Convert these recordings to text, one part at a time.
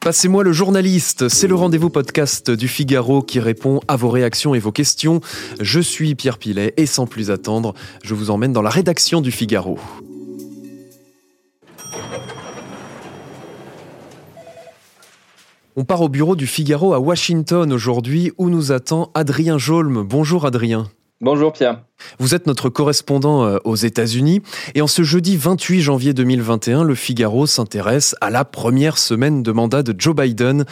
Passez-moi le journaliste, c'est le rendez-vous podcast du Figaro qui répond à vos réactions et vos questions. Je suis Pierre Pilet et sans plus attendre, je vous emmène dans la rédaction du Figaro. On part au bureau du Figaro à Washington aujourd'hui où nous attend Adrien Jolme. Bonjour Adrien. Bonjour Pierre. Vous êtes notre correspondant euh, aux États-Unis et en ce jeudi 28 janvier 2021, le Figaro s'intéresse à la première semaine de mandat de Joe Biden.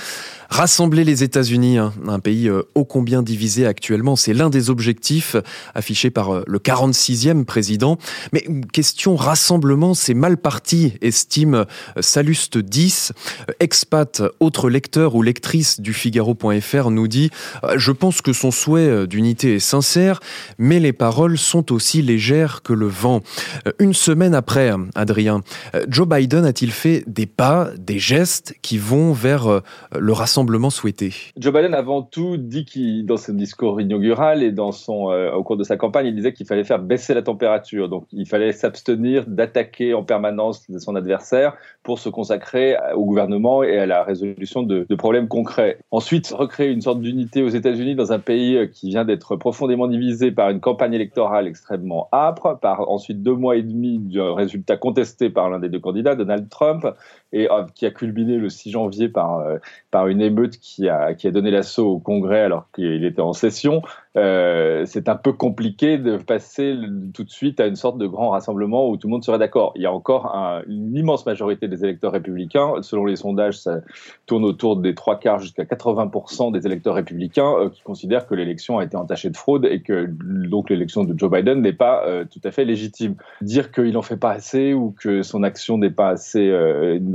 Rassembler les États-Unis, hein, un pays euh, ô combien divisé actuellement, c'est l'un des objectifs affichés par euh, le 46e président. Mais question rassemblement, c'est mal parti, estime Saluste 10. Expat, autre lecteur ou lectrice du Figaro.fr nous dit Je pense que son souhait d'unité est sincère, mais les paroles sont aussi légères que le vent. Euh, une semaine après, Adrien, euh, Joe Biden a-t-il fait des pas, des gestes qui vont vers euh, le rassemblement souhaité? Joe Biden, avant tout, dit qu'il, dans son discours inaugural et dans son, au cours de sa campagne, il disait qu'il fallait faire baisser la température. Donc, il fallait s'abstenir d'attaquer en permanence son adversaire pour se consacrer au gouvernement et à la résolution de, de problèmes concrets. Ensuite, recréer une sorte d'unité aux États-Unis dans un pays qui vient d'être profondément divisé par une campagne électorale extrêmement âpre, par ensuite deux mois et demi de résultat contesté par l'un des deux candidats, Donald Trump, et euh, qui a culminé le 6 janvier par, euh, par une émeute qui a, qui a donné l'assaut au Congrès alors qu'il était en session. Euh, c'est un peu compliqué de passer tout de suite à une sorte de grand rassemblement où tout le monde serait d'accord. Il y a encore une immense majorité des électeurs républicains. Selon les sondages, ça tourne autour des trois quarts jusqu'à 80% des électeurs républicains qui considèrent que l'élection a été entachée de fraude et que donc l'élection de Joe Biden n'est pas tout à fait légitime. Dire qu'il n'en fait pas assez ou que son action n'est pas assez,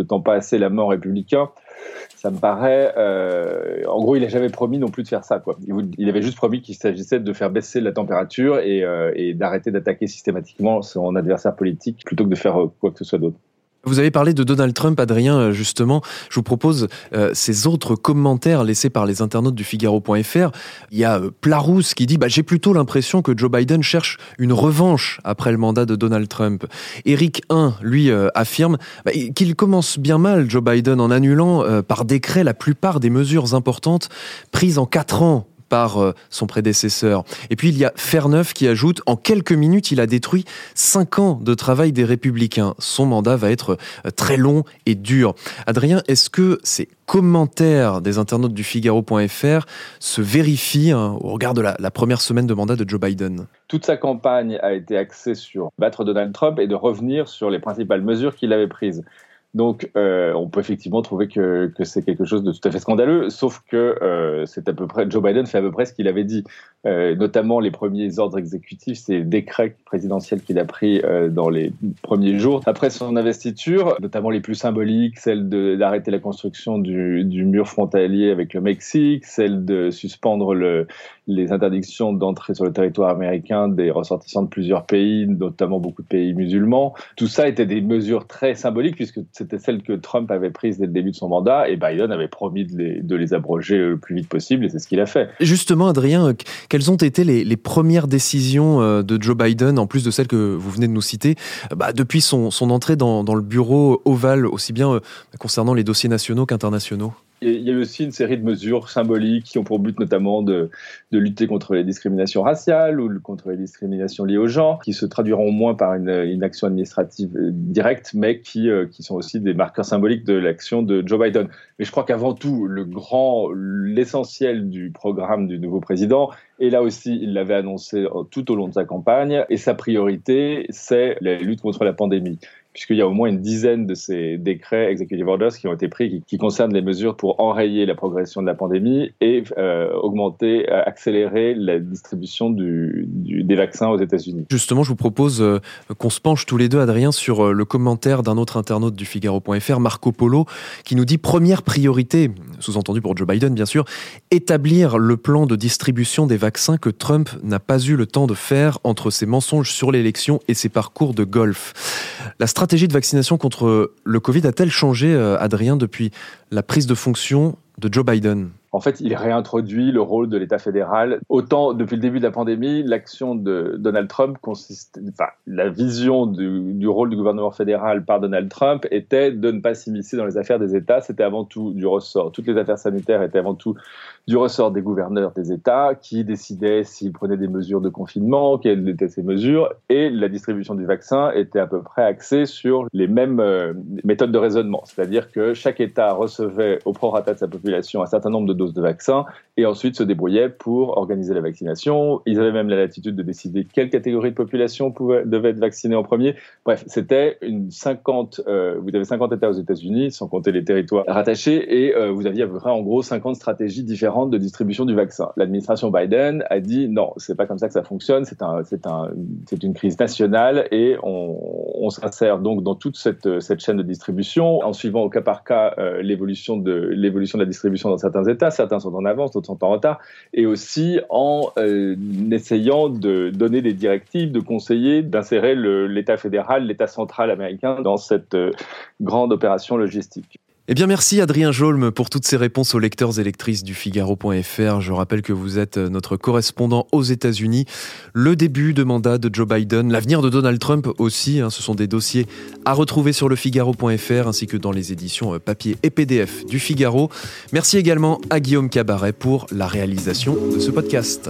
pas assez la mort républicain, ça me paraît. Euh, en gros, il n'a jamais promis non plus de faire ça. Quoi. Il, avait juste promis qu'il s'agissait de faire baisser la température et, euh, et d'arrêter d'attaquer systématiquement son adversaire politique plutôt que de faire euh, quoi que ce soit d'autre. Vous avez parlé de Donald Trump, Adrien, euh, justement. Je vous propose euh, ces autres commentaires laissés par les internautes du Figaro.fr. Il y a euh, Plarousse qui dit bah, J'ai plutôt l'impression que Joe Biden cherche une revanche après le mandat de Donald Trump. Eric 1, lui, affirme bah, qu'il commence bien mal, Joe Biden, en annulant par décret la plupart des mesures importantes prises en quatre ans par euh, son prédécesseur. Et puis il y a Ferneuf qui ajoute En quelques minutes, il a détruit cinq ans de travail des Républicains. Son mandat va être euh, très long et dur. Adrien, est-ce que ces commentaires des internautes du Figaro.fr se vérifient hein, au regard de la première semaine de mandat de Joe Biden? Toute sa campagne a été axée sur battre Donald Trump et de revenir sur les principales mesures qu'il avait prises. Donc, euh, on peut effectivement trouver que, que c'est quelque chose de tout à fait scandaleux, sauf que euh, c'est à peu près Joe Biden fait à peu près ce qu'il avait dit, euh, notamment les premiers ordres exécutifs, ces décrets présidentiels qu'il a pris euh, dans les premiers jours. Après son investiture, notamment les plus symboliques, celle d'arrêter la construction du, du, mur frontalier avec le Mexique, celle de suspendre le, les interdictions d'entrée sur le territoire américain des ressortissants de plusieurs pays, notamment beaucoup de pays musulmans. Tout ça était des mesures très symboliques puisque c'était celles que Trump avait prises dès le début de son mandat et Biden avait promis de les, abroger le plus vite possible et c'est ce qu'il a fait. Justement, Adrien, quelles ont été les, premières décisions euh, de Joe Biden, en plus de celles que vous venez de nous citer, bah, depuis son, entrée dans, dans, le bureau ovale, aussi bien euh, concernant les dossiers nationaux qu'internationaux? Il y a aussi une série de mesures symboliques qui ont pour but notamment de, de, lutter contre les discriminations raciales ou contre les discriminations liées au genre, qui se traduiront moins par une, une action administrative euh, directe, mais qui, euh, qui sont aussi des marqueurs symboliques de l'action de Joe Biden. Mais je crois qu'avant tout, le grand, l'essentiel du programme du nouveau président, et là aussi, il l'avait annoncé euh, tout au long de sa campagne, et sa priorité, c'est la lutte contre la pandémie puisqu'il y a au moins une dizaine de ces décrets executive orders qui ont été pris, qui, concernent les mesures pour enrayer la progression de la pandémie et euh, augmenter, euh, accélérer la distribution des vaccins aux États-Unis. Justement, je vous propose qu'on se penche tous les deux, Adrien, sur le commentaire d'un autre internaute du Figaro.fr, Marco Polo, qui nous dit première priorité, sous-entendu pour Joe Biden bien sûr, établir le plan de distribution des vaccins que Trump n'a pas eu le temps de faire entre ses mensonges sur l'élection et ses parcours de golf. La stratégie de vaccination contre le Covid a-t-elle changé, euh, Adrien, depuis la prise de fonction de Joe Biden? En fait, il réintroduit le rôle de l'État fédéral. Autant depuis le début de la pandémie, l'action de Donald Trump consiste, enfin, la vision du, rôle du gouvernement fédéral par Donald Trump était de ne pas s'immiscer dans les affaires des États. C'était avant tout du ressort. Toutes les affaires sanitaires étaient avant tout du ressort des gouverneurs des États qui décidaient s'ils prenaient des mesures de confinement, quelles étaient ces mesures, et la distribution du vaccin était à peu près axée sur les mêmes euh, méthodes de raisonnement, c'est-à-dire que chaque État recevait au prorata de sa population un certain nombre de doses de vaccin et ensuite se débrouillait pour organiser la vaccination. Ils avaient même la latitude de décider quelle catégorie de population devait être vaccinée en premier. Bref, c'était une 50, euh, vous avez 50 États aux États-Unis, sans compter les territoires rattachés, et euh, vous aviez à peu près en gros 50 stratégies différentes de distribution du vaccin. L'administration Biden a dit non, c'est pas comme ça que ça fonctionne, c'est un, un, une crise nationale et on, s'insère donc dans toute cette, cette chaîne de distribution en suivant au cas par cas euh, l'évolution de l'évolution de la distribution dans certains États. Certains sont en avance, d'autres sont en retard, et aussi en euh, essayant de donner des directives, de conseiller, d'insérer l'État fédéral, l'État central américain dans cette euh, grande opération logistique. Eh bien, merci Adrien Jolme pour toutes ces réponses aux lecteurs et lectrices du Figaro.fr. Je rappelle que vous êtes notre correspondant aux États-Unis. Le début de mandat de Joe Biden, l'avenir de Donald Trump aussi, hein, ce sont des dossiers à retrouver sur le Figaro.fr ainsi que dans les éditions euh, papier et PDF du Figaro. Merci également à Guillaume Cabaret pour la réalisation de ce podcast.